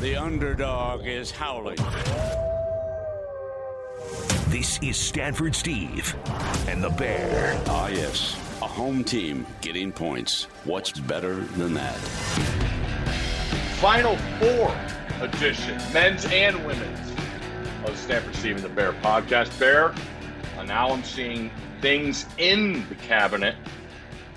The underdog is howling. This is Stanford Steve and the Bear. Ah, yes. A home team getting points. What's better than that? Final Four edition, men's and women's, of Stanford Steve and the Bear podcast. Bear, uh, now I'm seeing things in the cabinet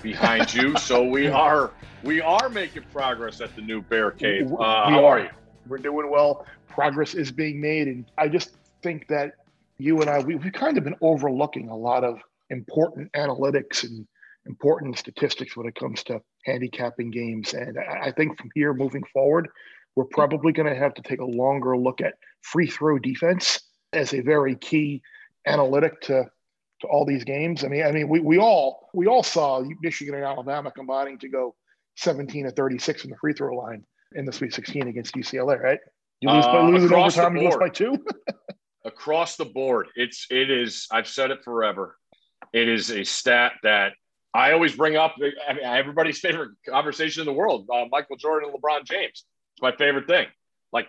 behind you. so we are we are making progress at the new Bear Cave. Uh, how are you? We're doing well. Progress is being made, and I just think that you and I we, we've kind of been overlooking a lot of important analytics and important statistics when it comes to handicapping games. And I think from here moving forward, we're probably going to have to take a longer look at free throw defense as a very key analytic to to all these games. I mean, I mean, we, we all we all saw Michigan and Alabama combining to go 17 to 36 from the free throw line in the Sweet 16 against UCLA, right? You lose by Uh, lose in overtime, you lose by two. across the board. It's it is. I've said it forever. It is a stat that I always bring up. I mean, everybody's favorite conversation in the world: uh, Michael Jordan and LeBron James. It's my favorite thing. Like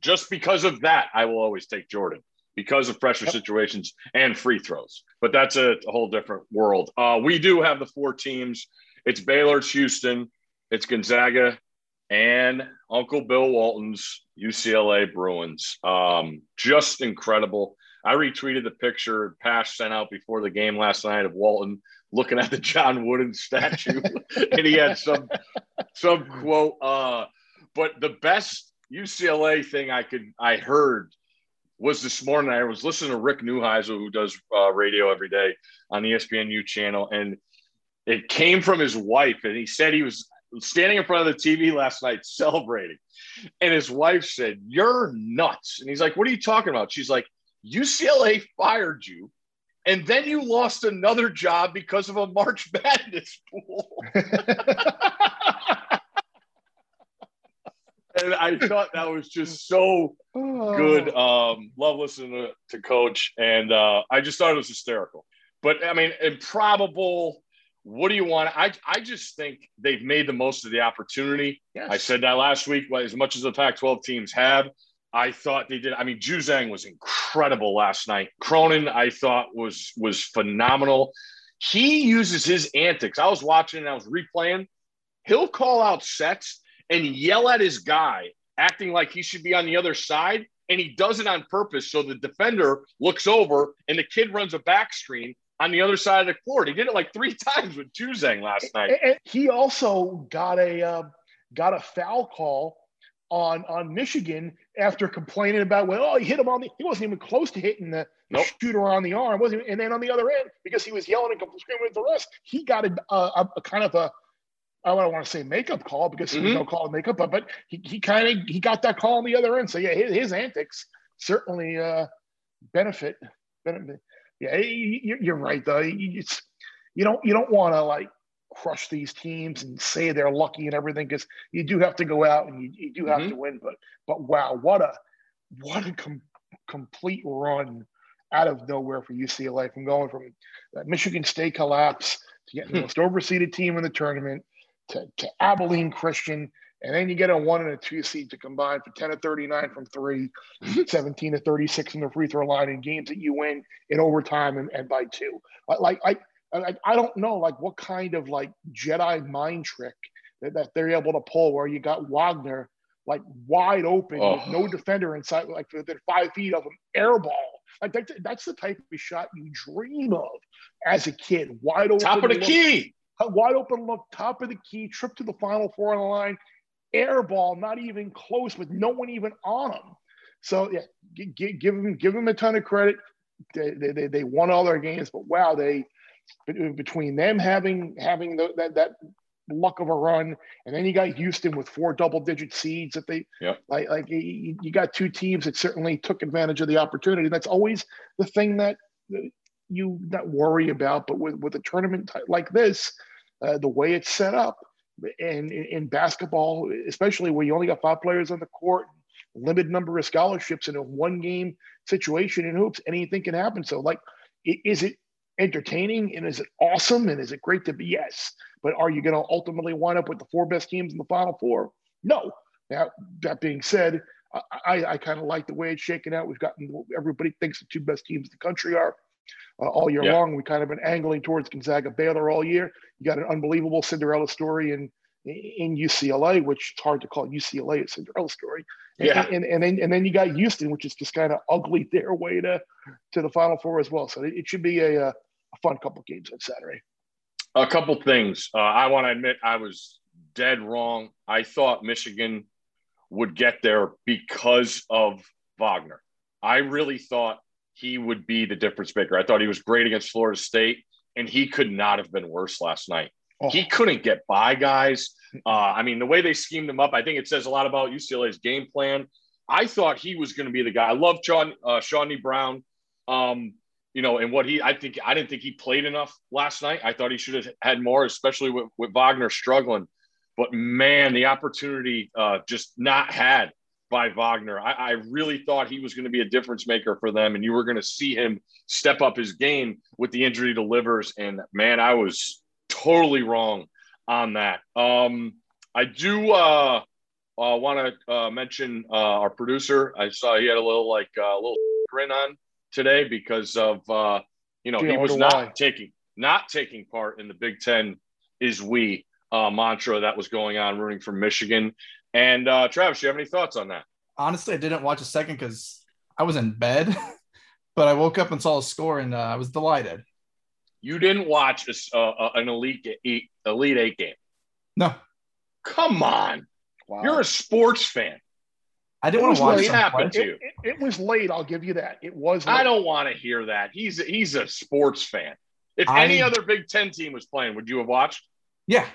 just because of that, I will always take Jordan because of pressure situations and free throws. But that's a, a whole different world. Uh, we do have the four teams. It's Baylor, it's Houston, it's Gonzaga, and Uncle Bill Walton's UCLA Bruins. Um, just incredible. I retweeted the picture Pash sent out before the game last night of Walton looking at the John Wooden statue, and he had some some quote. Uh, but the best UCLA thing I could I heard was this morning. I was listening to Rick Neuheisel, who does uh, radio every day on the ESPNU channel, and it came from his wife, and he said he was standing in front of the TV last night celebrating. And his wife said, You're nuts. And he's like, What are you talking about? She's like, UCLA fired you. And then you lost another job because of a March Madness pool. and I thought that was just so good. Um, love listening to, to Coach. And uh, I just thought it was hysterical. But I mean, improbable. What do you want? I, I just think they've made the most of the opportunity. Yes. I said that last week. As much as the Pac 12 teams have, I thought they did. I mean, Juzang was incredible last night. Cronin, I thought was was phenomenal. He uses his antics. I was watching and I was replaying. He'll call out sets and yell at his guy, acting like he should be on the other side. And he does it on purpose. So the defender looks over and the kid runs a back screen on the other side of the court. He did it like three times with Juzang last night. And- and he also got a uh, got a foul call on on Michigan after complaining about well, oh, he hit him on the he wasn't even close to hitting the, Nope. shooter on the arm, wasn't even, and then on the other end because he was yelling and screaming at the rest, he got a, a, a kind of a I don't want to say makeup call because there was Mhm. no call of makeup, but but he, he kind of he got that call on the other end. So yeah, his, his antics certainly uh, benefit benefit. Yeah, you- you- you're right though. You, it's, you don't you don't want to like crush these teams and say they're lucky and everything because you do have to go out and you, you do have Mhm. to win. But but wow, what a what a com- complete run out of nowhere for UCLA from going from that Michigan State collapse to getting the most overseeded team in the tournament to, to Abilene Christian. And then you get a one and a two seed to combine for 10 to 39 from three, 17 to 36 in the free throw line in games that you win in overtime and, and by two. Like, like I, I, I don't know like what kind of like Jedi mind trick that, that they're able to pull where you got Wagner like wide open with Oh. no defender inside, like within five feet of him, air ball. Like that, that's the type of shot you dream of as a kid. Wide open, Top of the look- key. wide open look, top of the key, trip to the final four on the line, air ball, not even close, with no one even on him. So yeah, g- g- give them give them a ton of credit. They, they, they, won all their games, but wow, they between them having having the, that that luck of a run, and then you got Houston with four double digit seeds that they Yep. like like you, you got two teams that certainly took advantage of the opportunity. That's always the thing that that you not worry about, but with with a tournament like this, uh, the way it's set up, and in, basketball, especially where you only got five players on the court, limited number of scholarships in a one game situation in hoops, anything can happen. So, like, is it entertaining and is it awesome and is it great to be? Yes, but are you going to ultimately wind up with the four best teams in the final four? No, Now, that being said, I, I kind of like the way it's shaken out. We've gotten everybody thinks the two best teams in the country are uh, all year yeah. long. We kind of been angling towards Gonzaga Baylor all year. You got an unbelievable Cinderella story in in UCLA, which it's hard to call UCLA a Cinderella story. And, yeah. and, and, then and then you got Houston, which is just kind of ugly their way to to the Final Four as well. So it, it should be a, a fun couple games on Saturday. A couple things. Uh, I want to admit I was dead wrong. I thought Michigan would get there because of Wagner. I really thought he would be the difference maker. I thought he was great against Florida State, and he could not have been worse last night. Oh. He couldn't get by guys. Uh, I mean, the way they schemed him up, I think it says a lot about UCLA's game plan. I thought he was going to be the guy. I love John uh, Chaundee Brown. Um, you know, and what he, I think, I didn't think he played enough last night. I thought he should have had more, especially with, with Wagner struggling. But man, the opportunity uh, just not had by Wagner. I, I really thought he was going to be a difference maker for them, and you were going to see him step up his game with the injury to Livers. And man, I was totally wrong on that. Um, I do uh, uh, want to uh, mention uh, our producer. I saw he had a little like a uh, little grin on today because of uh, you know he was not why. taking not taking part in the Big Ten is we uh, mantra that was going on rooting for Michigan. And uh, Travis, you have any thoughts on that? Honestly, I didn't watch a second because I was in bed, but I woke up and saw a score and uh, I was delighted. You didn't watch a, uh, an elite eight, elite eight game? No. Come on, wow. you're a sports fan. I didn't want to watch. What happened to you? It, it, it, was late. I'll give you that. It was. Late. I don't want to hear that. He's he's a sports fan. If I, any other Big Ten team was playing, would you have watched? Yeah.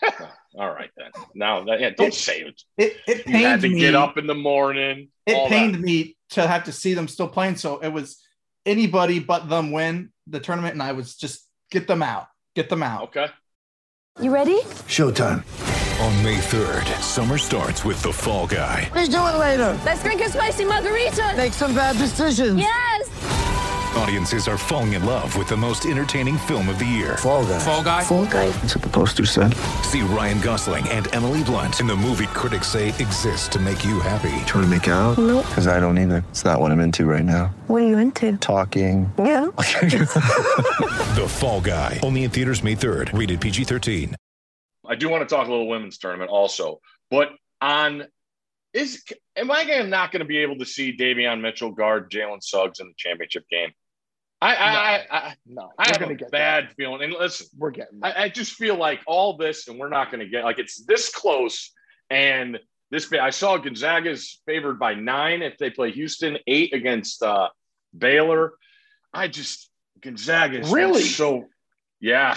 All right then. Now, yeah, don't it, say it. It, it pained you had to me. get up in the morning. It pained that. me to have to see them still playing. So it was anybody but them win the tournament, and I was just get them out, get them out. Okay. You ready? Showtime. On May 3rd, summer starts with the Fall Guy. Let's do it later. Let's drink a spicy margarita. Make some bad decisions. Yes. Audiences are falling in love with the most entertaining film of the year. Fall guy. Fall guy. Fall guy. That's what the poster said. See Ryan Gosling and Emily Blunt in the movie critics say exists to make you happy. Trying to make it out? Nope. Because I don't either. It's not what I'm into right now. What are you into? Talking. Yeah. the Fall Guy. Only in theaters May 3rd. Rated PG-13. I do want to talk a little women's tournament also, but on is am I not going to be able to see Davion Mitchell guard Jalen Suggs in the championship game? I, I, I, no, I have a bad that. feeling. And listen, we're getting. I, I, just feel like all this, and we're not going to get like it's this close. And this, I saw Gonzaga's favored by nine if they play Houston, eight against uh, Baylor. I just Gonzaga is really so. Yeah,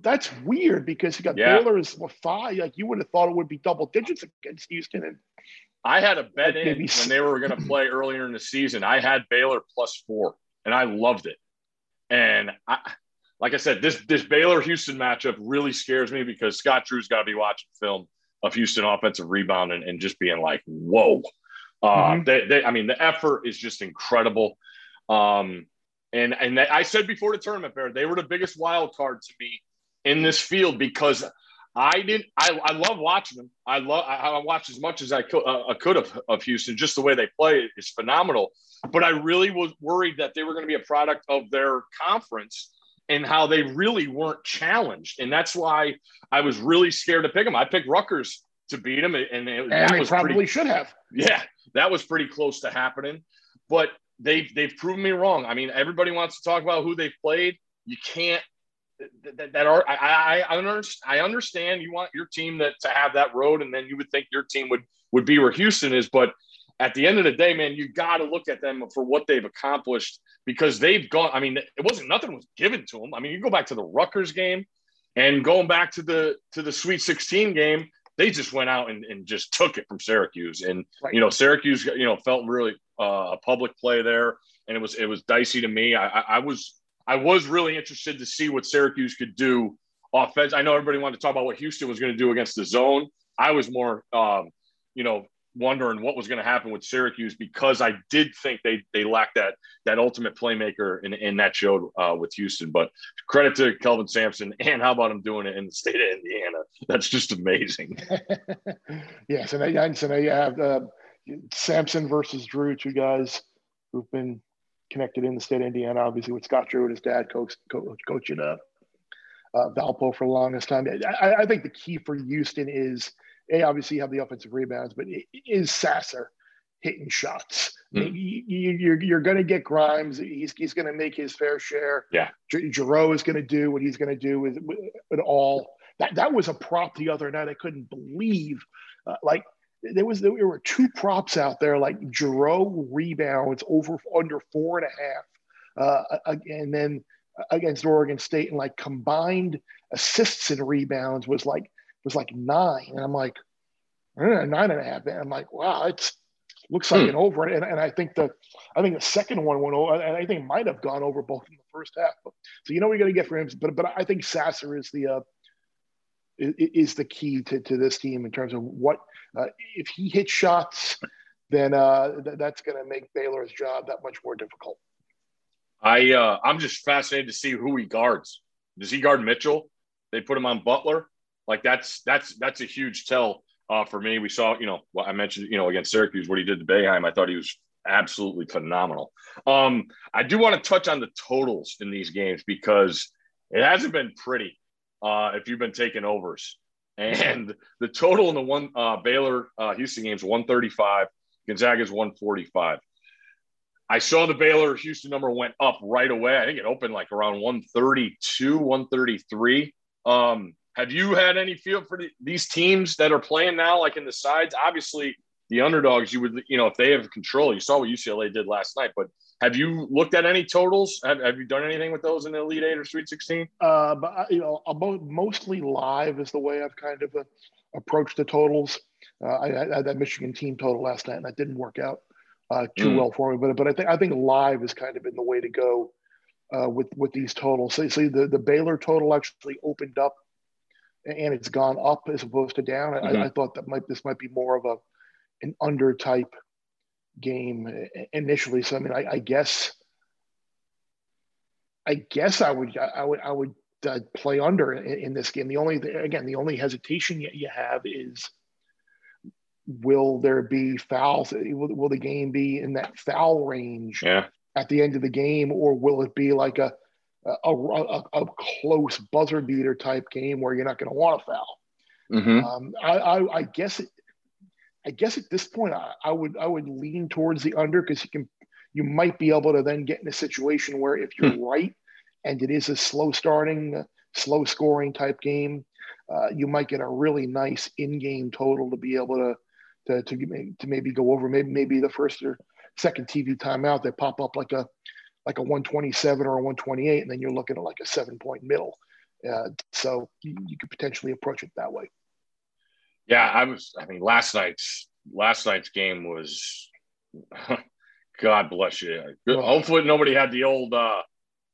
that's weird because you got yeah. Baylor is five. Like you would have thought it would be double digits against Houston, and I had a bet like in when they were going to play earlier in the season. I had Baylor plus four and I loved it. And I, like I said, this this Baylor Houston matchup really scares me because Scott Drew's got to be watching film of Houston offensive rebound and, and just being like, whoa. Uh, mm-hmm. they, they, I mean, the effort is just incredible. Um, and and I said before the tournament, Bear, they were the biggest wild card to me in this field because I didn't. I, I love watching them. I love. I, I watched as much as I could. Uh, I could of, of Houston. Just the way they play is phenomenal. But I really was worried that they were going to be a product of their conference and how they really weren't challenged. And that's why I was really scared to pick them. I picked Rutgers to beat them, and, it, and that was probably pretty, should have. Yeah, that was pretty close to happening. But they've they've proven me wrong. I mean, everybody wants to talk about who they've played. You can't. That, that are I, I I understand you want your team that to have that road, and then you would think your team would would be where Houston is, but at the end of the day, man, you got to look at them for what they've accomplished because they've gone. I mean, it wasn't nothing was given to them. I mean, you go back to the Rutgers game and going back to the to the Sweet 16 game, they just went out and, and just took it from Syracuse. And right. you know, Syracuse, you know, felt really uh, a public play there, and it was it was dicey to me. I, I, I was I was really interested to see what Syracuse could do offense. I know everybody wanted to talk about what Houston was going to do against the zone. I was more, um, you know, wondering what was going to happen with Syracuse because I did think they they lacked that that ultimate playmaker in, in that showed uh, with Houston. But credit to Kelvin Sampson and how about him doing it in the state of Indiana? That's just amazing. yes, and I, so now you have uh, Sampson versus Drew, two guys who've been connected in the state of Indiana, obviously with Scott Drew and his dad coach, coach coaching uh, uh, Valpo for the longest time. I, I think the key for Houston is – a obviously you have the offensive rebounds, but is Sasser hitting shots? Mm. You, are you're, you're going to get Grimes. He's he's going to make his fair share. Yeah, Jarreau is going to do what he's going to do with, with all. That that was a prop the other night. I couldn't believe, uh, like there was there were two props out there like Jarreau rebounds over under four and a half, uh, and then against Oregon State and like combined assists and rebounds was like was like nine. And I'm like, eh, nine and a half. And I'm like, wow, it's looks like hmm. an over. And, and I think the I think the second one went over, and I think might have gone over both in the first half. But, so you know we're going to get for him. But but I think Sasser is the uh, is the key to, to this team in terms of what uh, if he hits shots, then uh, th- that's going to make Baylor's job that much more difficult. I uh, I'm just fascinated to see who he guards. Does he guard Mitchell? They put him on Butler. Like that's that's that's a huge tell uh, for me. We saw, you know, I mentioned, you know, against Syracuse, what he did to Boeheim. I thought he was absolutely phenomenal. Um, I do want to touch on the totals in these games because it hasn't been pretty uh, if you've been taking overs. And the total in the one uh, Baylor uh, Houston games 135, Gonzaga's 145. I saw the Baylor Houston number went up right away. I think it opened like around 132, 133. Um, have you had any feel for the, these teams that are playing now, like in the sides? Obviously, the underdogs, you would, you know, if they have control, you saw what UCLA did last night. But have you looked at any totals? Have, have you done anything with those in the Elite Eight or Sweet 16? Uh, but, you know, mostly live is the way I've kind of uh, approached the totals. Uh, I, I, had that Michigan team total last night, and that didn't work out uh, too mm. well for me. But but I think I think live has kind of been the way to go uh, with with these totals. So, so the the Baylor total actually opened up and it's gone up as opposed to down. Mm-hmm. I, I, thought that might this might be more of a an under type game initially. So I mean, I, I guess I guess I would I would I would uh, play under in, in, this game. The only again the only hesitation you, you have is will there be fouls? Will, will the game be in that foul range yeah. at the end of the game, or will it be like a a, a, a close buzzer beater type game where you're not going to want to foul. Mm-hmm. Um, I, I, I, guess it, I guess at this point I, I would I would lean towards the under because you can you might be able to then get in a situation where if you're hmm. right and it is a slow starting, uh, slow scoring type game, uh, you might get a really nice in-game total to be able to to to, to maybe go over maybe maybe the first or second TV timeout they pop up like a like a 127 or a 128, and then you're looking at like a seven point middle. Uh, so you, you, could potentially approach it that way. Yeah, I was. I mean, last night's last night's game was. God bless you. Well, Hopefully, nobody had the old uh,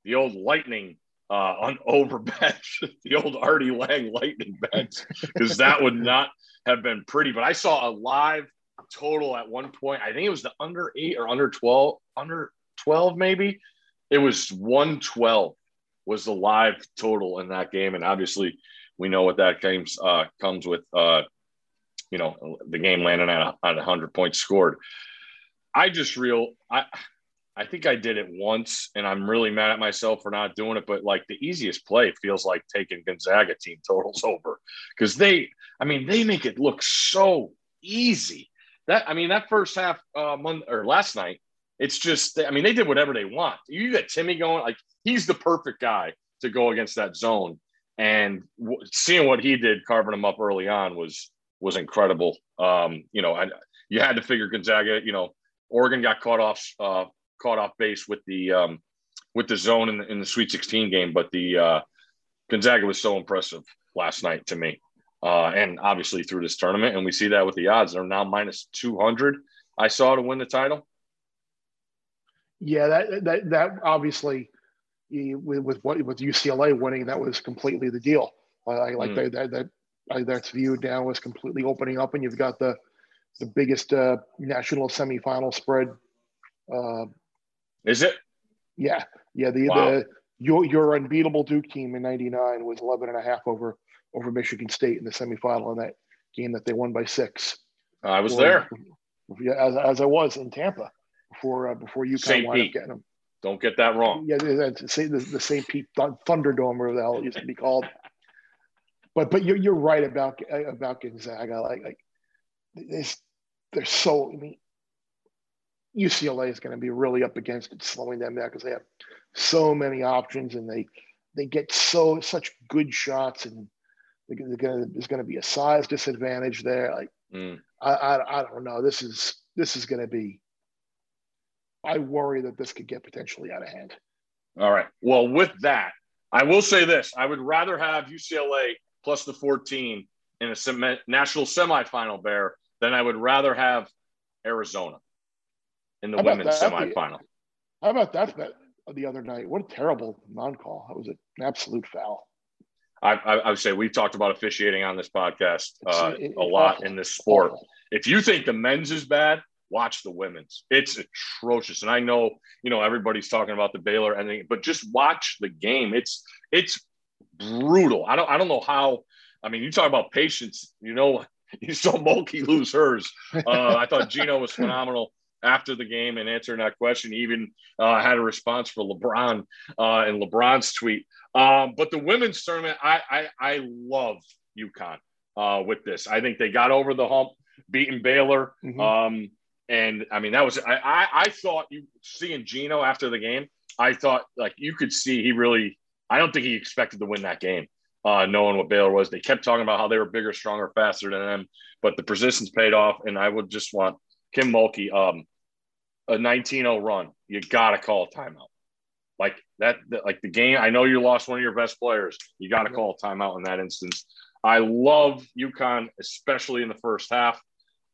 the old lightning uh, on over bet, the old Artie Lange lightning bet, because that would not have been pretty. But I saw a live total at one point. I think it was the under eight or under twelve, under 12 maybe. It was 112 was the live total in that game. And obviously we know what that game uh, comes with, uh, you know, the game landing at a, at 100 points scored. I just real, I, I think I did it once and I'm really mad at myself for not doing it. But like the easiest play feels like taking Gonzaga team totals over because they, I mean, they make it look so easy. That, I mean, that first half, uh, month or last night, it's just, I mean, they did whatever they want. You got Timme going, like, he's the perfect guy to go against that zone. And w- seeing what he did, carving him up early on, was was incredible. Um, you know, and you had to figure Gonzaga. You know, Oregon got caught off uh, caught off base with the um, with the zone in the, in the Sweet 16 game, but the uh, Gonzaga was so impressive last night to me, uh, and obviously through this tournament. And we see that with the odds; they're now minus 200. I saw to win the title. Yeah, that that that obviously with with what with UCLA winning, that was completely the deal. I like mm. that that's viewed now as completely opening up, and you've got the the biggest uh, national semifinal spread. Uh, Is it? yeah, yeah. The Wow. the your your unbeatable Duke team in '99 was 11 and a half over over Michigan State in the semifinal in that game that they won by six. I was Or- there. Yeah, as, as I was in Tampa before uh, before UConn St. wound up getting them. Don't get that wrong. Yeah, the, the, the St. Pete Thunderdome, or the hell it used to be called. But but you're you're right about about Gonzaga. Like like there's they're so. I mean, UCLA is going to be really up against it, slowing them down because they have so many options and they they get so such good shots and they're gonna, there's going to be a size disadvantage there. Like Mm. I, I I don't know. This is this is going to be. I worry that this could get potentially out of hand. All right. Well, with that, I will say this: I would rather have UCLA plus the 14 in a sem- national semifinal bear than I would rather have Arizona in the women's that? semifinal. How about that bet the other night? What a terrible non-call. That was an absolute foul. I, I, I would say we've talked about officiating on this podcast uh, It's- it- a lot awful. in this sport. Awful. If you think the men's is bad, watch the women's. It's atrocious. And I know, you know, everybody's talking about the Baylor and but just watch the game. It's it's brutal. I don't I don't know how. I mean, you talk about patience. You know, you saw Mulkey lose hers. Uh, I thought Gino was phenomenal after the game and answering that question. He even uh, had a response for LeBron uh, in LeBron's tweet. Um, but the women's tournament, I I, I love UConn uh, with this. I think they got over the hump, beating Baylor. Mhm. Um, and I mean, that was I, I I thought you seeing Gino after the game. I thought like you could see he really. I don't think he expected to win that game, uh, knowing what Baylor was. They kept talking about how they were bigger, stronger, faster than them, but the persistence paid off. And I would just want Kim Mulkey, um, a 19-0 run. You gotta call a timeout. Like that, that- like the game. I know you lost one of your best players. You got to call a timeout in that instance. I love UConn, especially in the first half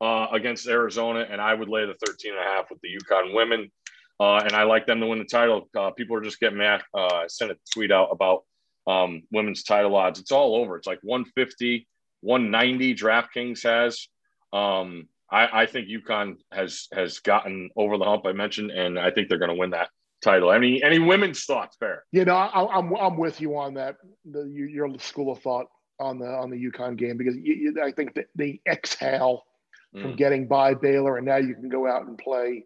uh, against Arizona, and I would lay the 13 and a half with the UConn women. Uh, and I like them to win the title. Uh, people are just getting mad. Uh, I sent a tweet out about um, women's title odds. It's all over. It's like 150, 190 DraftKings has. Um, I, I think UConn has has gotten over the hump I mentioned, and I think they're going to win that title. Any any women's thoughts, Bear? You know, I, I'm I'm with you on that. The, your school of thought on the on the UConn game because you, you, I think that they exhale from Mm. getting by Baylor, and now you can go out and play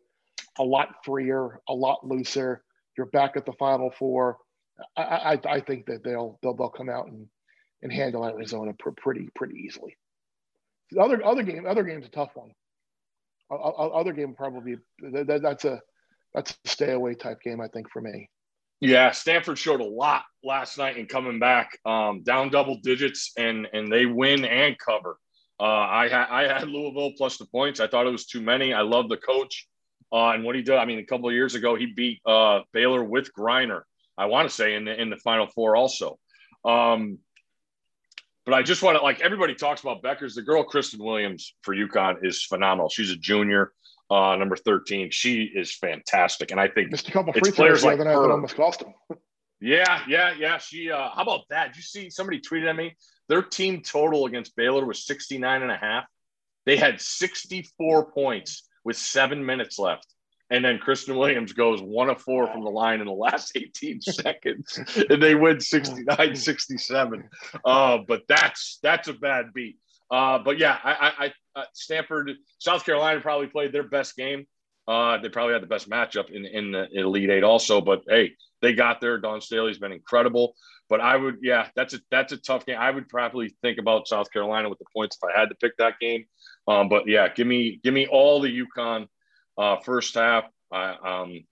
a lot freer, a lot looser. You're back at the Final Four. I I, I think that they'll they'll they'll come out and and handle Arizona pr- pretty pretty easily. The other other game other game's a tough one. Other game probably that, that- that's a that's a stay away type game I think for me. Yeah, Stanford showed a lot last night in coming back, um, down double digits, and and they win and cover. Uh, I I had Louisville plus the points. I thought it was too many. I love the coach uh, and what he did. I mean, a couple of years ago, he beat uh, Baylor with Griner. I want to say in the in the Final Four also. Um, but I just want to like everybody talks about Bueckers. The girl Christyn Williams for UConn is phenomenal. She's a junior, uh, number thirteen. She is fantastic, and I think Missed a couple free players like other night that her. almost cost them. yeah, yeah, yeah. She uh how about that? Did you see somebody tweeted at me? Their team total against Baylor was 69 and a half. They had 64 points with seven minutes left. And then Christyn Williams goes one of four from the line in the last 18 seconds. And they win 69, 67. Uh, but that's that's a bad beat. Uh, but yeah, I, I, I uh, Stanford, South Carolina probably played their best game. Uh, they probably had the best matchup in, in the Elite Eight also. But hey, they got there. Dawn Staley's been incredible. But I would, yeah, that's a that's a tough game. I would probably think about South Carolina with the points if I had to pick that game. Um, but yeah, give me give me all the UConn uh, first half. I um,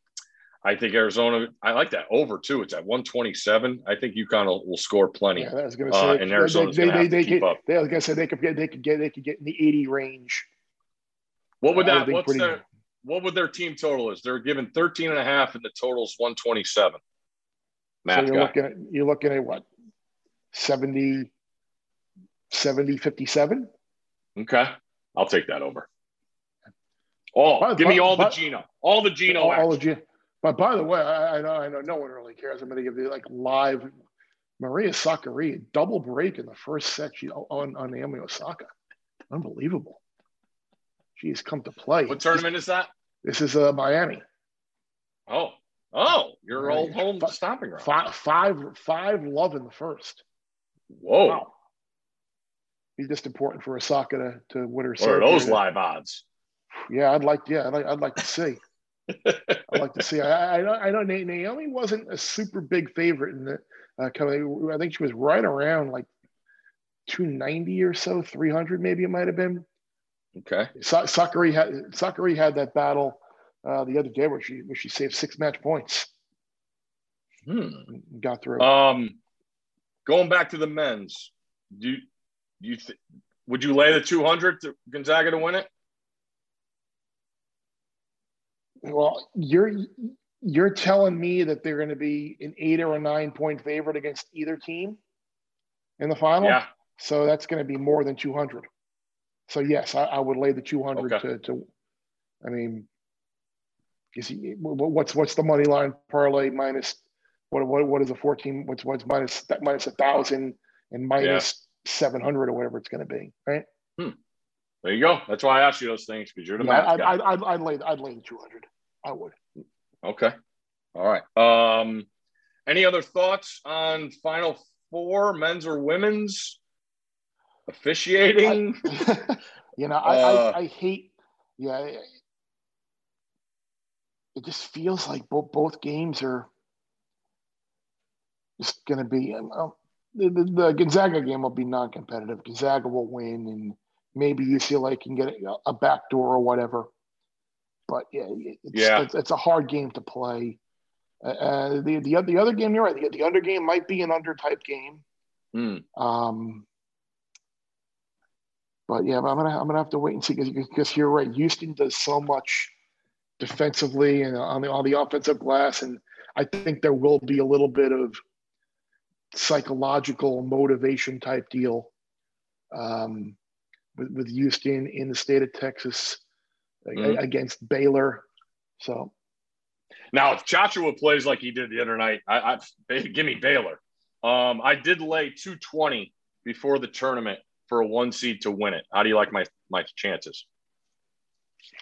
I think Arizona. I like that over too. It's at one twenty seven. I think UConn will, will score plenty. Yeah, I was going to Uh, say. and Arizona's they, they, to they, keep could, up. They, I was going to say they could get they could get they could get in the eighty range. What would that? What's pretty- their what would their team total is? They're given 13 and a half and the total's 127. So you're guy. looking at you're looking at what 70, 70 57? Okay. I'll take that over. Oh, But- give me but- all the but- Gino. All the Gino all, all of you. But by the way, I, I know I know no one really cares. I'm going to give you like live Maria Sakkari double break in the first set she, on on Naomi Osaka. Unbelievable. she's come to play. What tournament is that? This is uh, Miami. Oh, oh, your Right. old home Fi- stomping ground. Five, five, five love in the first. Whoa, Wow. He's just important for Osaka to, to win her what are those here. live odds? Yeah, I'd like. Yeah, I'd like, I'd like to see. I'd like to see. I, I know. I know. Na- Naomi wasn't a super big favorite in the uh, coming. I think she was right around like two ninety or so, three hundred maybe it might have been. Okay. Sa- Sakkari had Sakkari had that battle uh, the other day where she where she saved six match points Hmm. and got through. Um, going back to the men's, do you, do you th- would you lay the two hundred to Gonzaga to win it? well, you're you're telling me that they're going to be an eight or a nine point favorite against either team in the final. Yeah. So that's going to be more than 200. So yes, I, I would lay the 200 Okay. to, to, I mean, is he, wh- wh- what's, what's the money line parlay minus, what, what, what is a 14, what's, what's minus, that minus a thousand and minus 700 or whatever it's going to be. Right. There you go. That's why I asked you those things because you're the Yeah, I'd, guy. I'd, I'd, I'd lay, I'd lay the 200. I would. Okay. All right. Um, any other thoughts on Final Four, men's or women's officiating? you know, I, Uh, I, I hate, yeah, it just feels like both both games are just going to be. um, the, the, the Gonzaga game will be non-competitive. Gonzaga will win, and maybe UCLA can get a, a back door or whatever. But yeah, it's, Yeah. it's, it's a hard game to play. Uh, Uh, the the the other game, you're right. The, the under game might be an under type game. Hmm. Um, but yeah, but I'm gonna I'm gonna have to wait and see because you're right. Houston does so much defensively and on the on the offensive glass, and I think there will be a little bit of psychological motivation type deal um, with with Houston in the state of Texas Mhm. against Baylor. So Now, if Joshua plays like he did the other night, I, I give me Baylor. Um, I did lay 220 before the tournament for a one seed to win it. How do you like my my chances?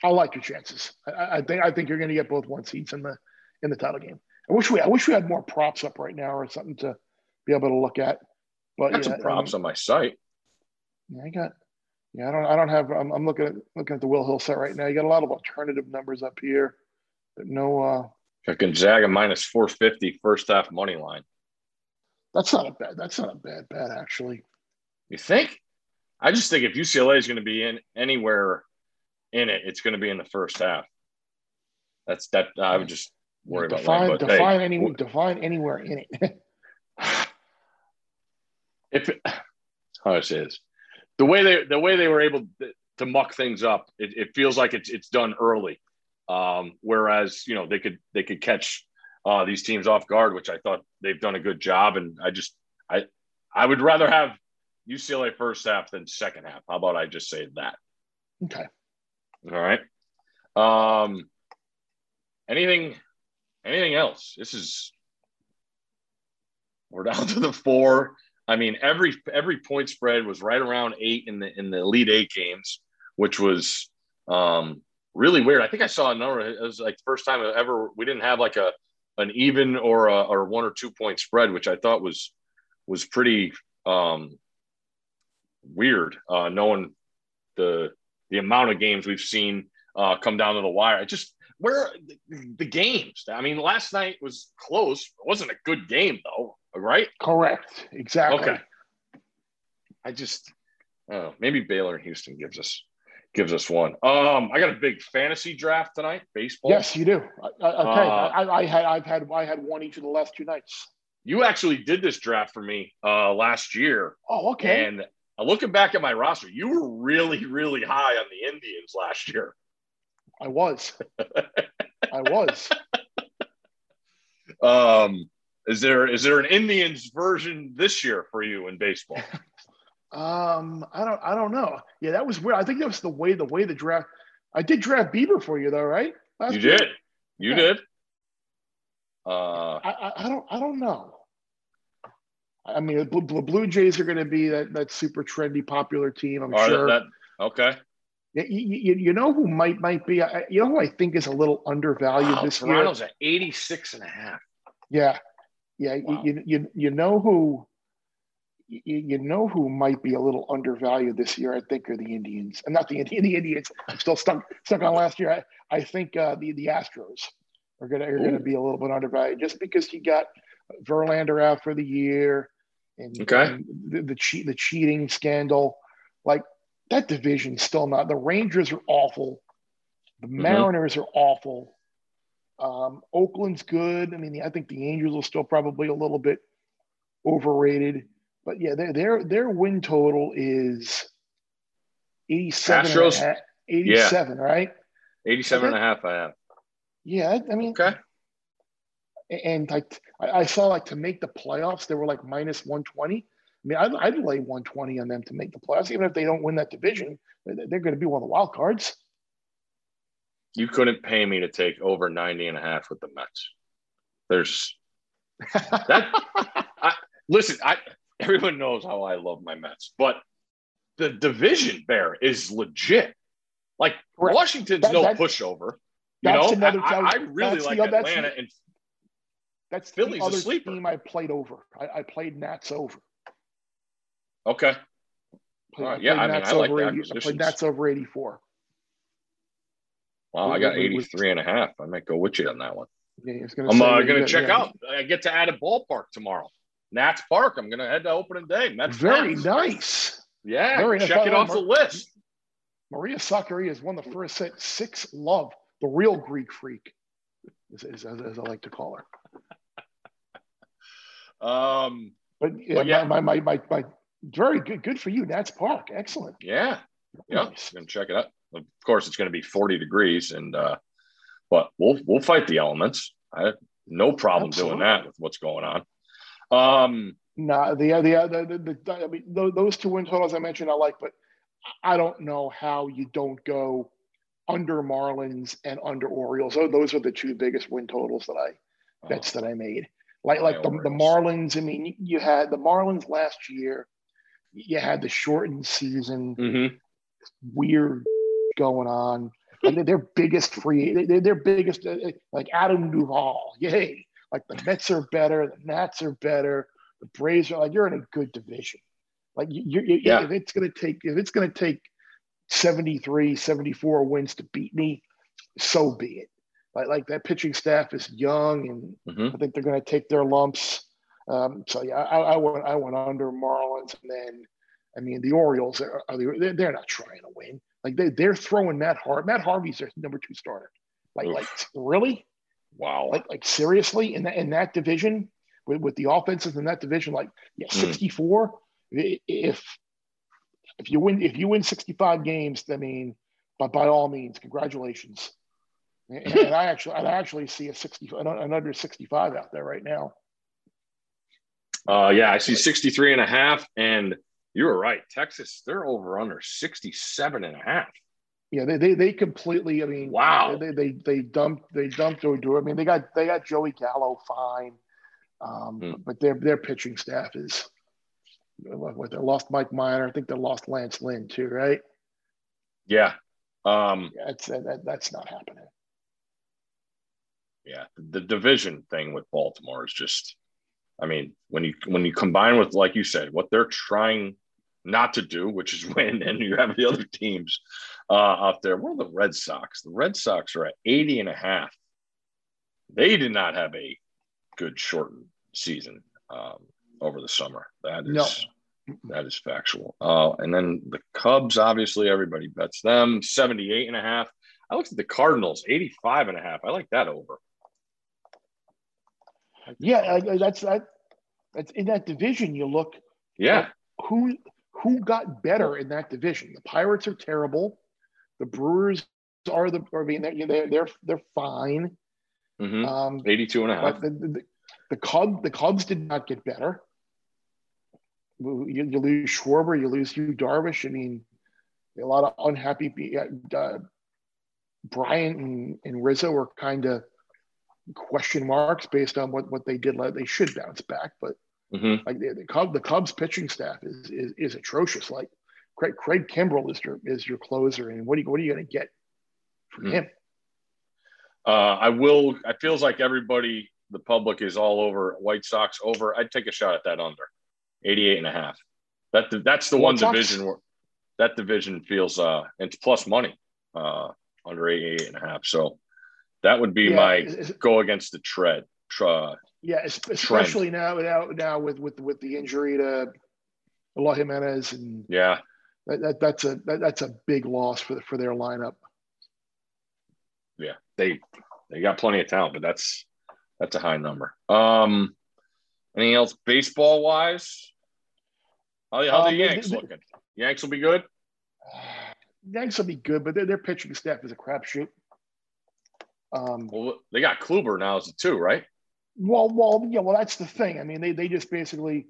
I like your chances. I- I, think I think you're going to get both one seeds in the in the title game. I wish we I wish we had more props up right now or something to be able to look at. But Got yeah, some props um, on my site. yeah, I got. Yeah, I don't. I don't have. I'm, I'm looking at looking at the Will Hill set right now. You got a lot of alternative numbers up here, but no. uh Got Gonzaga minus 450 first half money line. That's not a bad. That's not a bad bet actually. You think? I just think if UCLA is going to be in anywhere in it, it's going to be in the first half. That's that. I would just worry about define that. But define hey, any define anywhere in it. if it, how this, the way they the way they were able to, to muck things up, it, it feels like it's it's done early. Um, whereas you know they could they could catch uh, these teams off guard, which I thought they've done a good job. And I just I I would rather have UCLA first half than second half. How about I just say that? okay. All right. Um, anything, anything else? This is we're down to the four. I mean, every every point spread was right around eight in the in the Elite Eight games, which was um, really weird. I think I saw a number. It was like the first time ever we didn't have like a an even or a, or one or two point spread, which I thought was was pretty um, weird. Uh, knowing the the amount of games we've seen uh, come down to the wire. I just where the, the games? I mean, last night was close. It wasn't a good game though, right? Correct. Exactly. Okay. I just oh, maybe Baylor and Houston gives us gives us one. Um, I got a big fantasy draft tonight, baseball. Yes, you do. I, I, okay. Uh, I, I had I've had I had one each of the last two nights. You actually did this draft for me uh, last year, Oh, okay. and looking back at my roster, you were really, really high on the Indians last year. I was. I was. Um, is there is there an Indians version this year for you in baseball? Um, I don't I don't know. Yeah, that was weird. I think that was the way the way the draft. I did draft Bieber for you though, right? Last You year? did. You Yeah. did. Uh, I, I, I don't I don't know. I mean, the Blue, Blue Blue Jays are going to be that that super trendy, popular team. I'm are sure. that okay? You, you, you know who might might be? I- You know who I think is a little undervalued Wow, this year? Toronto's at 86 and a half. Yeah, yeah. you- Wow. You, you you know who you, you know who might be a little undervalued this year. I think are the Indians. I'm not the Indi- the Indians. I'm still stuck stuck on last year. I, I think uh, the the Astros are gonna are gonna be a little bit undervalued just because you got Verlander out for the year and, Okay. and the the cheat the cheating scandal. Like that division's still not. The Rangers are awful. The Mm-hmm. Mariners are awful. Um, Oakland's good. I mean, I think the Angels are still probably a little bit overrated. But yeah, their their their win total is 87. Astros? half- 87, right? 87 and a half I have. Yeah, I mean, Okay. And like I I saw like to make the playoffs, they were like minus 120. I mean, I'd, I'd lay 120 on them to make the playoffs, even if they don't win that division. They're going to be one of the wild cards. You couldn't pay me to take over 90 and a half with the Mets. There's that. I, listen, I everyone knows how I love my Mets, but the division there is legit. Like. Washington's That- no that- pushover. You know, another- I, I, really like the- Atlanta and That's Philly's the a other sleeper. team I played over. I, I played Nats over. okay. Played, All right, yeah, I mean, I like over the 80 I played Nats over 84. Wow, I got We- we- we- 83 and a half. I might go with you on that one. Yeah, it's gonna I'm uh, going to check yeah. out. I get to add a ballpark tomorrow. Nats Park. I'm going to head to opening day. Mets Very Nats. nice. Yeah, Very nice. check it off the list. Maria Sakkari has won the first set six love, the real Greek freak, as, as, as I like to call her. Um, But yeah, Well, yeah. My, my, my, my, very good. Good for you, Nats Park. Excellent. yeah, yeah, Nice. to check it out. Of course, it's going to be 40 degrees, and uh, but we'll we'll fight the elements. I have no problem doing that with what's going on. Um, Nah, the the, the, the, I mean, those, those two win totals I mentioned, I like, but I don't know how you don't go under Marlins and under Orioles. So those are the two biggest win totals that I bets that I made. Like like the, the Marlins. I mean, you- had the Marlins last year. You had the shortened season, mhm. weird going on. And they're their biggest free, they're their biggest, uh, like Adam Duvall. Yay. Like the Mets are better, the Nats are better, the Braves are like, you're in a good division. Like you, you, Yeah. if it's to take, if it's going to take 73, 74 wins to beat me, so be it. Like, like that pitching staff is young and Mhm. I think they're going to take their lumps. Um, so yeah, I, I went I went under Marlins, and then I mean the Orioles are, are they're, they're not trying to win. Like they they're throwing Matt Har Matt Harvey's their number two starter. Like Oof. like really Wow. like like seriously in that in that division with, with the offenses in that division like yeah Mm. 64 I- if if you win if you win 65 games I mean but by all means congratulations and, I actually I actually see a 60 an, under 65 out there right now Uh, yeah, I see 63 and a half. And you were right. Texas, they're over under 67 and a half. Yeah, they they, they completely. I mean, Wow. They they they dumped they dumped Odor. I mean, they got they got Joey Gallo fine, um, Hmm. but their their pitching staff is. What they lost Mike Minor. I think they lost Lance Lynn too, right? Yeah. Um, Yeah, that's that, that's not happening. Yeah. The division thing with Baltimore is just, I mean, when you when you combine with, like you said, what they're trying not to do, which is win, and you have the other teams uh, out there. What are the Red Sox? The Red Sox are at 80 and a half. They did not have a good shortened season um, over the summer. That is No. that is factual. Uh, and then the Cubs, obviously, everybody bets them 78 and a half. I looked at the Cardinals, 85 and a half. I like that over. Yeah, that's that. That's in that division. You look Yeah. who who got better in that division. The Pirates are terrible. The Brewers are the. I mean, they're they're they're, they're fine. hmm Um, 82 and a half. The, the, the Cubs, the Cubs did not get better. You, you lose Schwarber, you lose Yu Darvish. I mean, a lot of unhappy. Uh, Bryant and, and Rizzo were kind of question marks based on what, what they did. Like they should bounce back, but hmm like the, the Cubs, the Cubs pitching staff is, is is atrocious. Like Craig, Craig Kimbrel is your is your closer, and what are you what are you going to get from Hmm. him? Uh, I will. It feels like everybody, the public, is all over White Sox over. I'd take a shot at that under 88 and a half. That that's the White one Sox? division where that division feels uh it's plus money uh under 88 and a half. So that would be Yeah, my go against the tread. Try, Yeah, es- especially now now now with with with the injury to Eloy Jimenez, and yeah. that, that that's a that, that's a big loss for the, for their lineup. yeah, they they got plenty of talent, but that's that's a high number. Um, anything else baseball wise? How, how Um, the Yanks they- looking? Yanks will be good. Yanks will be good, but their, their pitching staff is a crapshoot. Um, Well, they got Kluber now as a two, right? well, well, yeah, well, that's the thing. I mean, they they just basically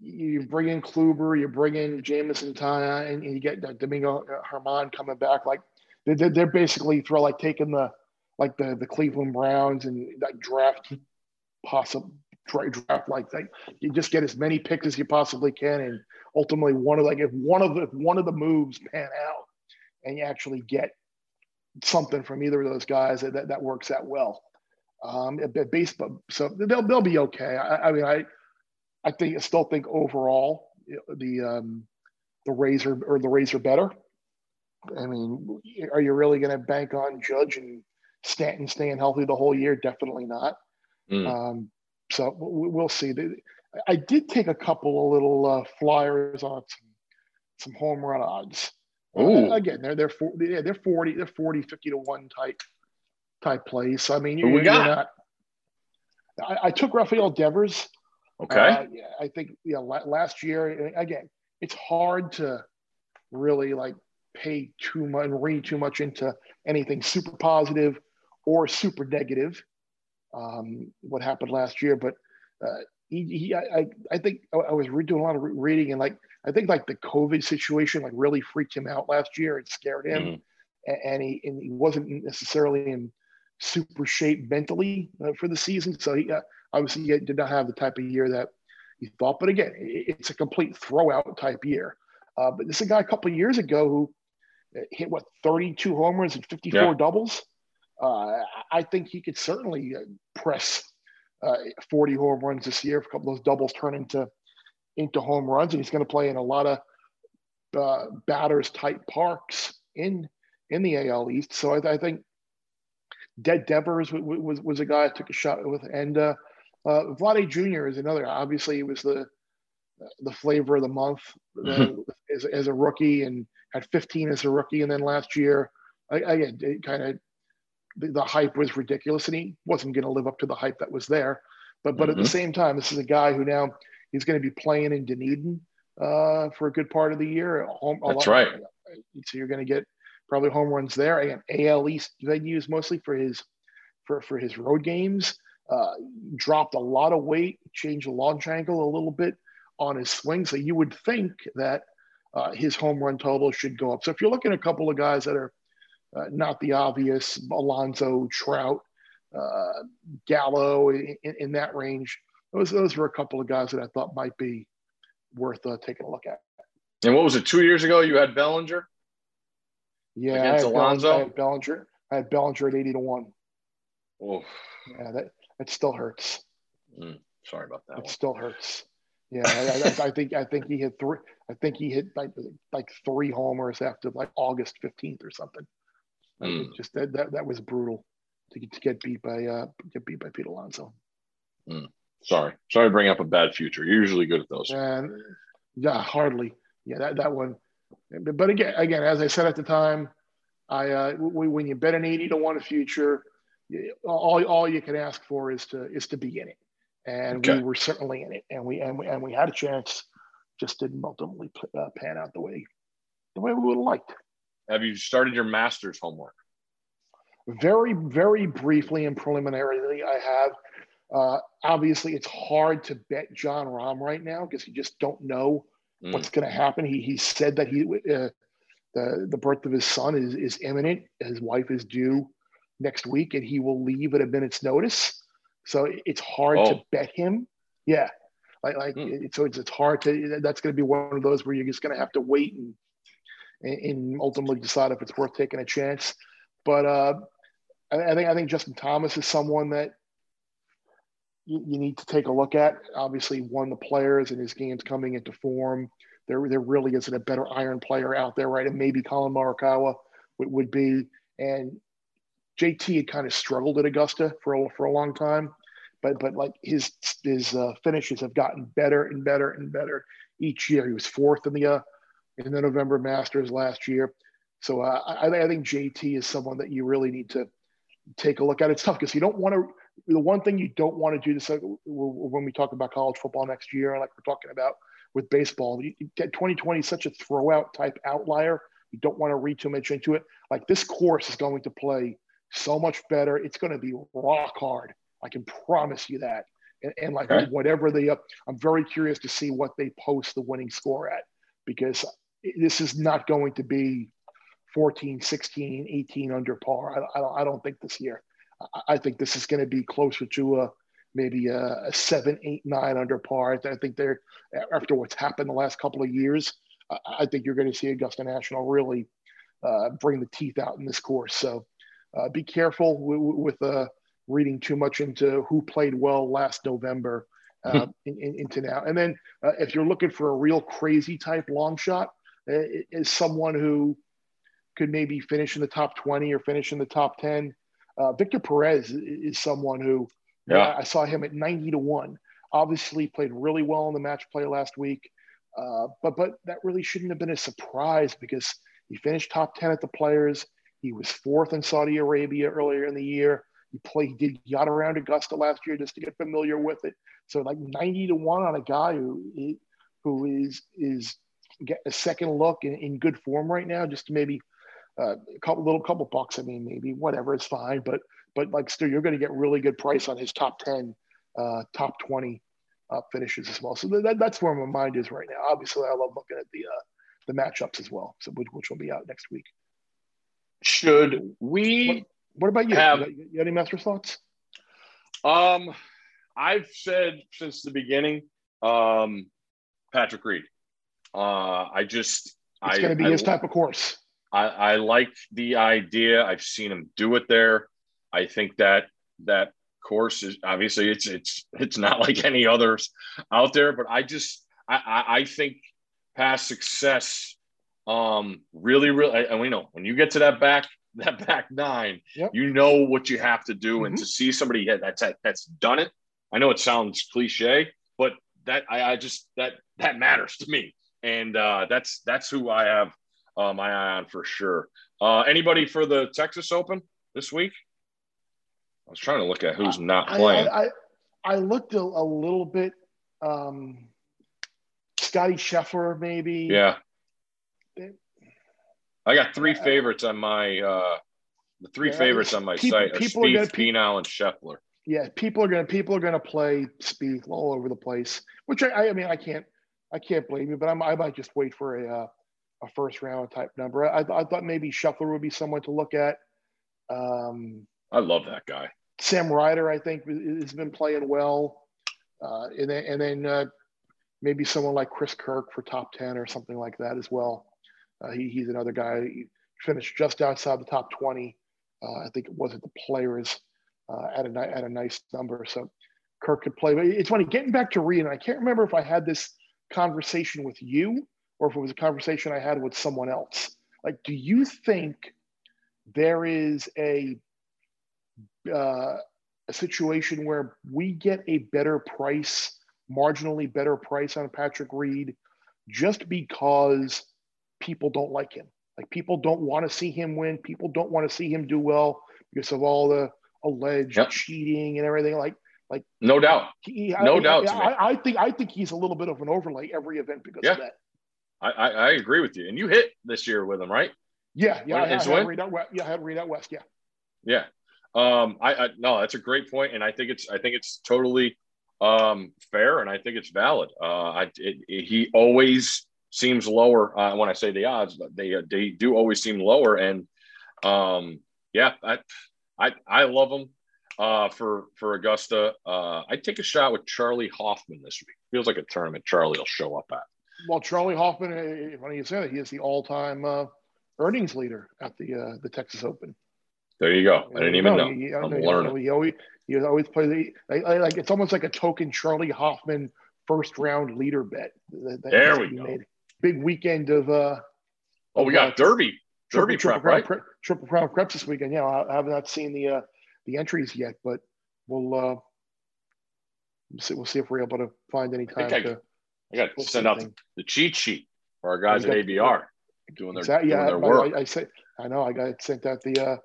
you bring in Kluber, you bring in Jameson Taillon, and you get Domingo German coming back. Like they're, they're- basically throw like taking the like the the Cleveland Browns and like draft possible draft like like you just get as many picks as you possibly can, and ultimately one of like if one of the if one of the moves pan out, and you actually get something from either of those guys that that, that works out well. Um, a bit baseball, so they'll they'll be okay. I, I mean, I I think I still think overall the um, the Rays are or the Rays are better. I mean, are you really going to bank on Judge and Stanton staying healthy the whole year? Definitely not. Mm. Um, so we- we'll see. I did take a couple of little uh, flyers on some some home run odds. Uh, again, they're they're for, yeah, they're 40 they're 40 50 to 1 type type place. I mean, you're, we got? not I, I took Rafael Devers. Okay. Uh, yeah, I think yeah, la- last year again, it's hard to really like pay too much and read too much into anything super positive or super negative. Um, what happened last year, but uh, he, he I, I, I think I, I was doing a lot of re- reading and like I think like the COVID situation like really freaked him out last year It scared him, Mhm. A- and he and he wasn't necessarily in super shape mentally uh, for the season. So he uh, obviously he did not have the type of year that he thought. But again, it's a complete throwout type year. Uh, but this is a guy a couple of years ago who uh, hit what 32 homers and 54 Yeah. doubles. Uh, I think he could certainly uh, press uh, 40 home runs this year. If a couple of those doubles turn into into home runs, and he's going to play in a lot of uh, batters type parks in in the AL East. So I, I think Dead Devers was, was was a guy I took a shot with, and uh, uh, Vladdy Jr. is another. Obviously, he was the the flavor of the month uh, as, as a rookie, and had 15 as a rookie, and then last year, I, again, it kind of the, the hype was ridiculous, and he wasn't going to live up to the hype that was there. But but at the Mhm. same time, this is a guy who now he's going to be playing in Dunedin uh, for a good part of the year. Home, That's right. So you're going to get probably home runs there. Again, AL East venues mostly for his for for his road games. Uh, dropped a lot of weight, changed the launch angle a little bit on his swing. So you would think that uh, his home run total should go up. So if you're looking at a couple of guys that are uh, not the obvious, Alonso, Trout, uh, Gallo in, in that range, those those were a couple of guys that I thought might be worth uh, taking a look at. And what was it? Two years ago, you had Bellinger. Yeah, I Against had, Alonso? Bellinger, I had Bellinger. I had Bellinger at eighty to one. Oh, Yeah, that that still hurts. mm, sorry about that It one. still hurts. Yeah, I, I, I think I think he hit three. I think he hit like like three homers after like August fifteenth or something. Mm. Just that, that that was brutal to get, to get beat by uh get beat by Pete Alonso. Sorry, sorry to bring up a bad future. You're usually good at those. And yeah, hardly. Yeah, that that one. But again, again, as I said at the time, I uh, when you bet an eighty to one future, all all you can ask for is to is to be in it, and Okay. we were certainly in it, and we and we and we had a chance, just didn't ultimately uh, pan out the way the way we would have liked. Have you started your master's homework? Very very briefly and preliminarily, I have. Uh, obviously, it's hard to bet Jon Rahm right now because you just don't know Mm. what's going to happen. He he said that he uh, the the birth of his son is is imminent. His wife is due next week, and he will leave at a minute's notice. So it's hard to Oh. bet him. Yeah, Like, like Hmm. it- so it's, it's hard to. That's going to be one of those where you're just going to have to wait and and ultimately decide if it's worth taking a chance. But uh, I, I think I think Justin Thomas is someone that you, you need to take a look at. Obviously, one the players and his game's coming into form. There, there really isn't a better iron player out there, right? And maybe Collin Morikawa would, would be. And JT had kind of struggled at Augusta for a, for a long time, but but like his his uh, finishes have gotten better and better and better each year. He was fourth in the uh, in the November Masters last year. So uh, I, I think JT is someone that you really need to take a look at. It's tough because you don't want to. The one thing you don't want to do this uh, when we talk about college football next year, like we're talking about with baseball, you, you get 2020 is such a throwout type outlier. You don't want to read too much into it. Like this course is going to play so much better. It's going to be rock hard. I can promise you that. And, and like Okay. whatever they uh, I'm very curious to see what they post the winning score at because this is not going to be 14, 16, 18 under par. I, I, I don't think this year. I, think this is going to be closer to a maybe a, a seven, eight, nine under par. I think they're after what's happened the last couple of years. I, I think you're going to see Augusta National really uh, bring the teeth out in this course. So uh, be careful with uh, reading too much into who played well last November uh, in, in, into now. And then uh, if you're looking for a real crazy type long shot, uh, is someone who could maybe finish in the top 20 or finish in the top 10. Uh, Victor Perez is, someone who Yeah. I saw him at 90 to 1. Obviously played really well in the match play last week. Uh, but but that really shouldn't have been a surprise because he finished top 10 at the players. He was fourth in Saudi Arabia earlier in the year. He played, he did yacht around Augusta last year just to get familiar with it. So like 90 to one on a guy who who is is getting a second look in, in good form right now, just to maybe uh, a couple little couple bucks. I mean, maybe whatever, it's fine. But but like still, you're going to get really good price on his top 10, uh, top 20 uh, finishes as well. So that, that's where my mind is right now. Obviously, I love looking at the uh, the matchups as well, so which, which will be out next week. Should we? What about you? Have- you, you any master thoughts? Um, I've said since the beginning, um, Patrick Reed. Uh, I just It's I, going to be I, his type of course. I, I like the idea. I've seen him do it there. I think that that course is obviously it's it's it's not like any others out there, but I just I I, I think past success um really really and we know when you get to that back that back nine Yep. you know what you have to do and to see somebody that's that's done it i know it sounds cliche but that i, I just that that matters to me and uh that's that's who i have uh, my eye on for sure uh anybody for the texas open this week i was trying to look at who's not playing I, I, I looked a, a little bit. Um, Scotty Scheffler, maybe. yeah i got three favorites on my uh the three Yeah, favorites on my people- site are people Spieth, pe- and Scheffler. Yeah, people are gonna people are gonna play Spieth all over the place, which I, I mean I can't I can't blame you, but I'm, I might just wait for a uh, a first round type number. I, I thought maybe Scheffler would be someone to look at. Um, I love that guy. Sam Ryder, I think, has been playing well, uh, and then and then uh, maybe someone like Chris Kirk for top ten or something like that as well. Uh, he, he's another guy. He finished just outside the top twenty. Uh, I think it was at the Players uh, at a at a nice number. So Kirk could play. But it's funny getting back to Reed. And I can't remember if I had this conversation with you or if it was a conversation I had with someone else. Like, do you think there is a uh, a situation where we get a better price, marginally better price on Patrick Reed, just because people don't like him? Like, people don't want to see him win. People don't want to see him do well because of all the alleged Yep. cheating and everything. Like, like No doubt. he, No I, doubt I. I, I think I think he's a little bit of an overlay every event because of that. I, I, I agree with you. And you hit this year with him, right? Yeah, yeah, I, What, I had? Reed out west. Yeah, I had Reed out west. Yeah, Yeah. Um, I, I no, that's a great point, and I think it's I think it's totally um, fair, and I think it's valid. Uh, I it, it- he always seems lower uh, when I say the odds, but they they do always seem lower, and um, yeah, I I I love him. uh, for for Augusta. Uh, I'd take a shot with Charley Hoffman this week. Feels like a tournament Charley will show up at. Well, Charley Hoffman, uh, funny you say that, he is the all-time uh, earnings leader at the uh, the Texas Open. There you go. I didn't even know. He, I'm he, learning. He always, he always play the like, like it's almost like a token Charley Hoffman first round leader bet. That, that There we go. made. Big weekend of uh, Oh, we got Derby. Derby triple, triple prep, crown right? pre- triple crown preps this weekend. Yeah, I, I have not seen the uh, the entries yet, but we'll uh, we'll see. We'll see if we're able to find any time I- to. I got to send out the cheat sheet for our guys at got- ABR doing their, Exactly. doing Yeah, their work. I, I said. I know. I got sent out the uh,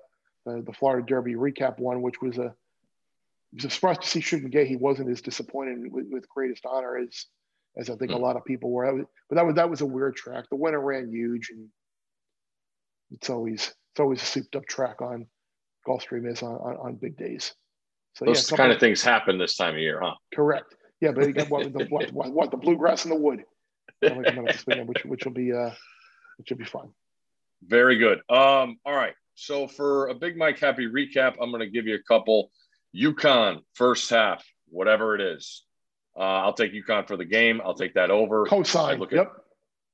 the, the Florida Derby recap one, which was a. Was surprised to see Shug McGaughey. He wasn't as disappointed with, with greatest honor as as I think a Hmm. lot of people were. Was- But that was that was a weird track. The winner ran huge, and it's always it's always a souped up track on Gulfstream is on, on, on big days. So Those something- kind of things happen this time of year, huh? Correct. Yeah, but again, what, the, what, what, what the bluegrass in the wood, Something coming up this weekend, which which will be uh, which will be fun. Very good. Um, all right. So for a big Mike Happy recap, I'm going to give you a couple. UConn first half, whatever it is. Uh, I'll take UConn for the game. I'll take that over. I Cosign. look at Yep.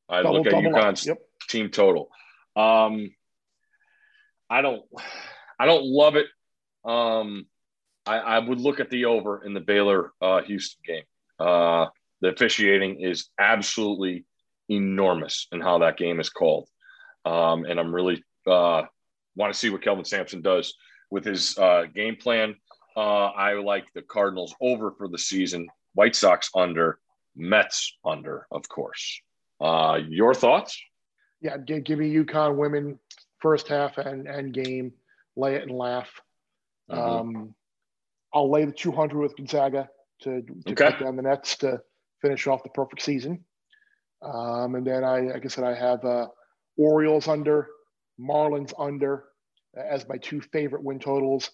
I Double- look at. UConn's Yep. team total. Um, I don't, I don't love it. Um, I, I would look at the over in the Baylor uh, Houston game. Uh, the officiating is absolutely enormous in how that game is called, um, and I'm really uh, want to see what Kelvin Sampson does with his uh, game plan. Uh, I like the Cardinals over for the season. White Sox under, Mets under, of course. Uh, your thoughts? Yeah, give, me UConn women first half and, and game, lay it and laugh. Mhm. Um, I'll lay the 200 with Gonzaga to, to Okay. cut down the Nets to finish off the perfect season. Um, and then I, like I said, I have uh, Orioles under, Marlins under as my two favorite win totals.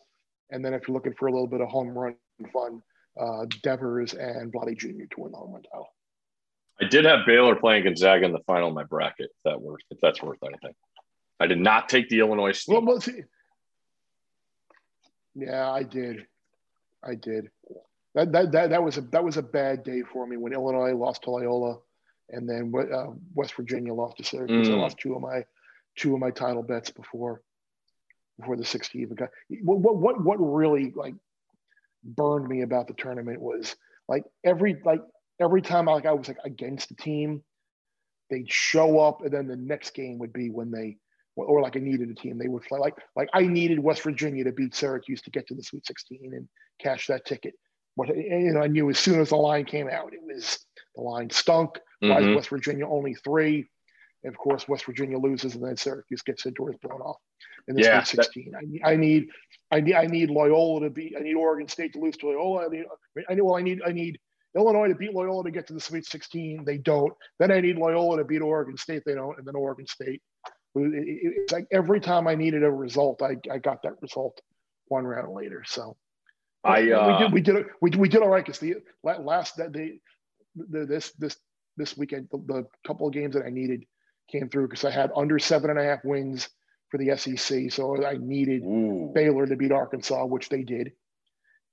And then if you're looking for a little bit of home run fun, uh, Devers and Vladdy Jr. to win the home run title. I did have Baylor playing Gonzaga in the final of my bracket. If that worth, if that's worth anything. I did not take the Illinois. Well, yeah, I did. I did. That, that that that was a that was a bad day for me when Illinois lost to Loyola, and then uh, West Virginia lost to Syracuse. I Mm. lost two of my two of my title bets before before the 60 even got. What what what what really like burned me about the tournament was like every like every time I like I was like against the team, they'd show up, and then the next game would be when they or like I needed a team. They would fly like like I needed West Virginia to beat Syracuse to get to the Sweet 16 and cash that ticket. What you know, I knew as soon as the line came out, it was the line stunk. Why is Mhm. West Virginia only three? And of course, West Virginia loses, and then Syracuse gets their doors blown off in the Yeah, Sweet 16. I, need- I need, I need, I need Loyola to beat. I need Oregon State to lose to Loyola. I need, I need, well, I need, I need Illinois to beat Loyola to get to the Sweet 16. They don't. Then I need Loyola to beat Oregon State. They don't. And then Oregon State. It- it- It's like every time I needed a result, I, I got that result one round later. So I we uh, did we did we, we did all right because the last that they the, this this this weekend the, the couple of games that I needed came through because I had under seven and a half wins for the SEC, so I needed ooh, Baylor to beat Arkansas, which they did,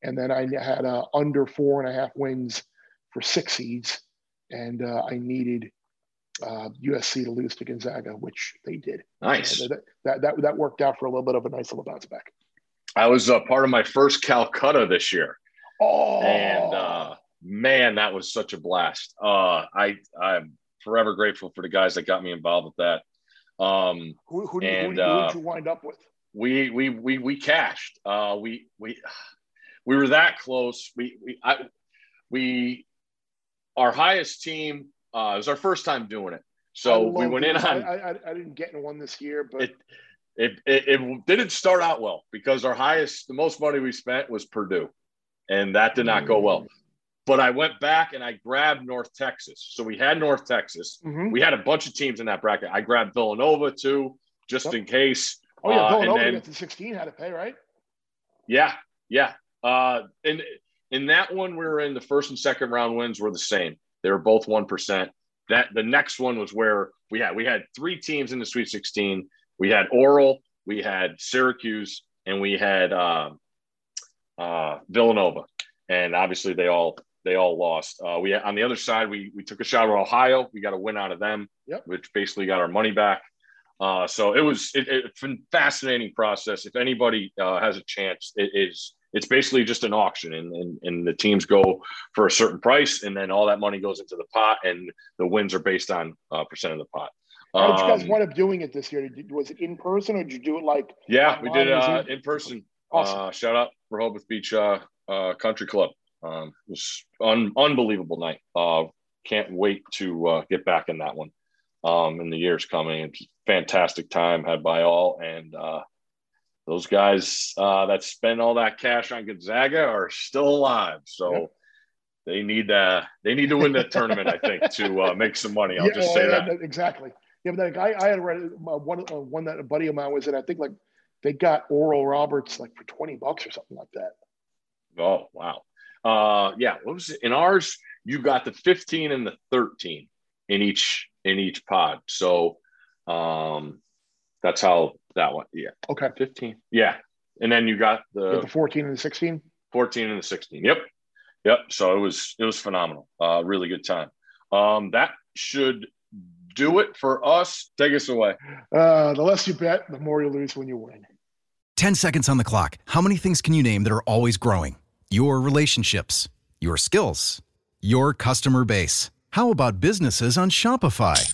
and then I had uh, under four and a half wins for six seeds, and uh, I needed uh, USC to lose to Gonzaga, which they did. nice. That, that that that worked out for a little bit of a nice little bounce back. I was uh, part of my first Calcutta this year, Oh, and uh, man, that was such a blast. Uh, I I'm forever grateful for the guys that got me involved with that. Um, who who, did, who, and, did- who uh, did you wind up with? we we we we cashed. Uh, we we we were that close. We we I, we our highest team. Uh, it was our first time doing it, so we went in on I, I, I didn't get in one this year, but it, it, it, it didn't start out well because our highest, the most money we spent was Purdue, and that did not go well. But I went back and I grabbed North Texas. So we had North Texas. Mhm. We had a bunch of teams in that bracket. I grabbed Villanova too, just Yep. in case. oh yeah, Uh, and Villanova then- gets to 16 had to pay, right? Yeah, yeah. Uh, and in that one, we were in the first and second round wins were the same. They were both one percent. That the next one was where we had we had three teams in the Sweet 16. We had Oral, we had Syracuse, and we had um, uh, Villanova, and obviously they all they all lost. Uh, we on the other side, we we took a shot at Ohio. We got a win out of them, Yep. which basically got our money back. Uh, so it was it, it's been fascinating process. If anybody uh, has a chance, it is it's basically just an auction, and, and and the teams go for a certain price, and then all that money goes into the pot, and the wins are based on uh, percent of the pot. How did you guys Um, wind up doing it this year? Did you- was it in person or did you do it like? yeah, we did uh, it- in person. Awesome. Uh, shout out Rehoboth Beach uh, uh, Country Club. Um, it was un- unbelievable night. Uh, can't wait to uh, get back in that one um, in the years coming. It's fantastic time had by all, and uh, those guys uh, that spend all that cash on Gonzaga are still alive. So. Yep. They need uh, they need to win that tournament, I think, to uh, make some money. I'll Yeah, just say yeah, that. exactly. Yeah, but like I, I had read uh, one uh, one that a buddy of mine was in. I think like they got Oral Roberts like for twenty bucks or something like that. Oh wow. Uh yeah, what was it? In ours, you got the 15 and the 13 in each in each pod. So um that's how that one. Yeah. Okay, 15. Yeah. And then you got You got the the fourteen and the sixteen. 14 and the 16. Yep. Yep. So it was it was phenomenal. Uh really good time. Um that should do it for us. Take us away. Uh, the less you bet, the more you lose when you win. 10 seconds on the clock. How many things can you name that are always growing? Your relationships, your skills, your customer base. How about businesses on Shopify?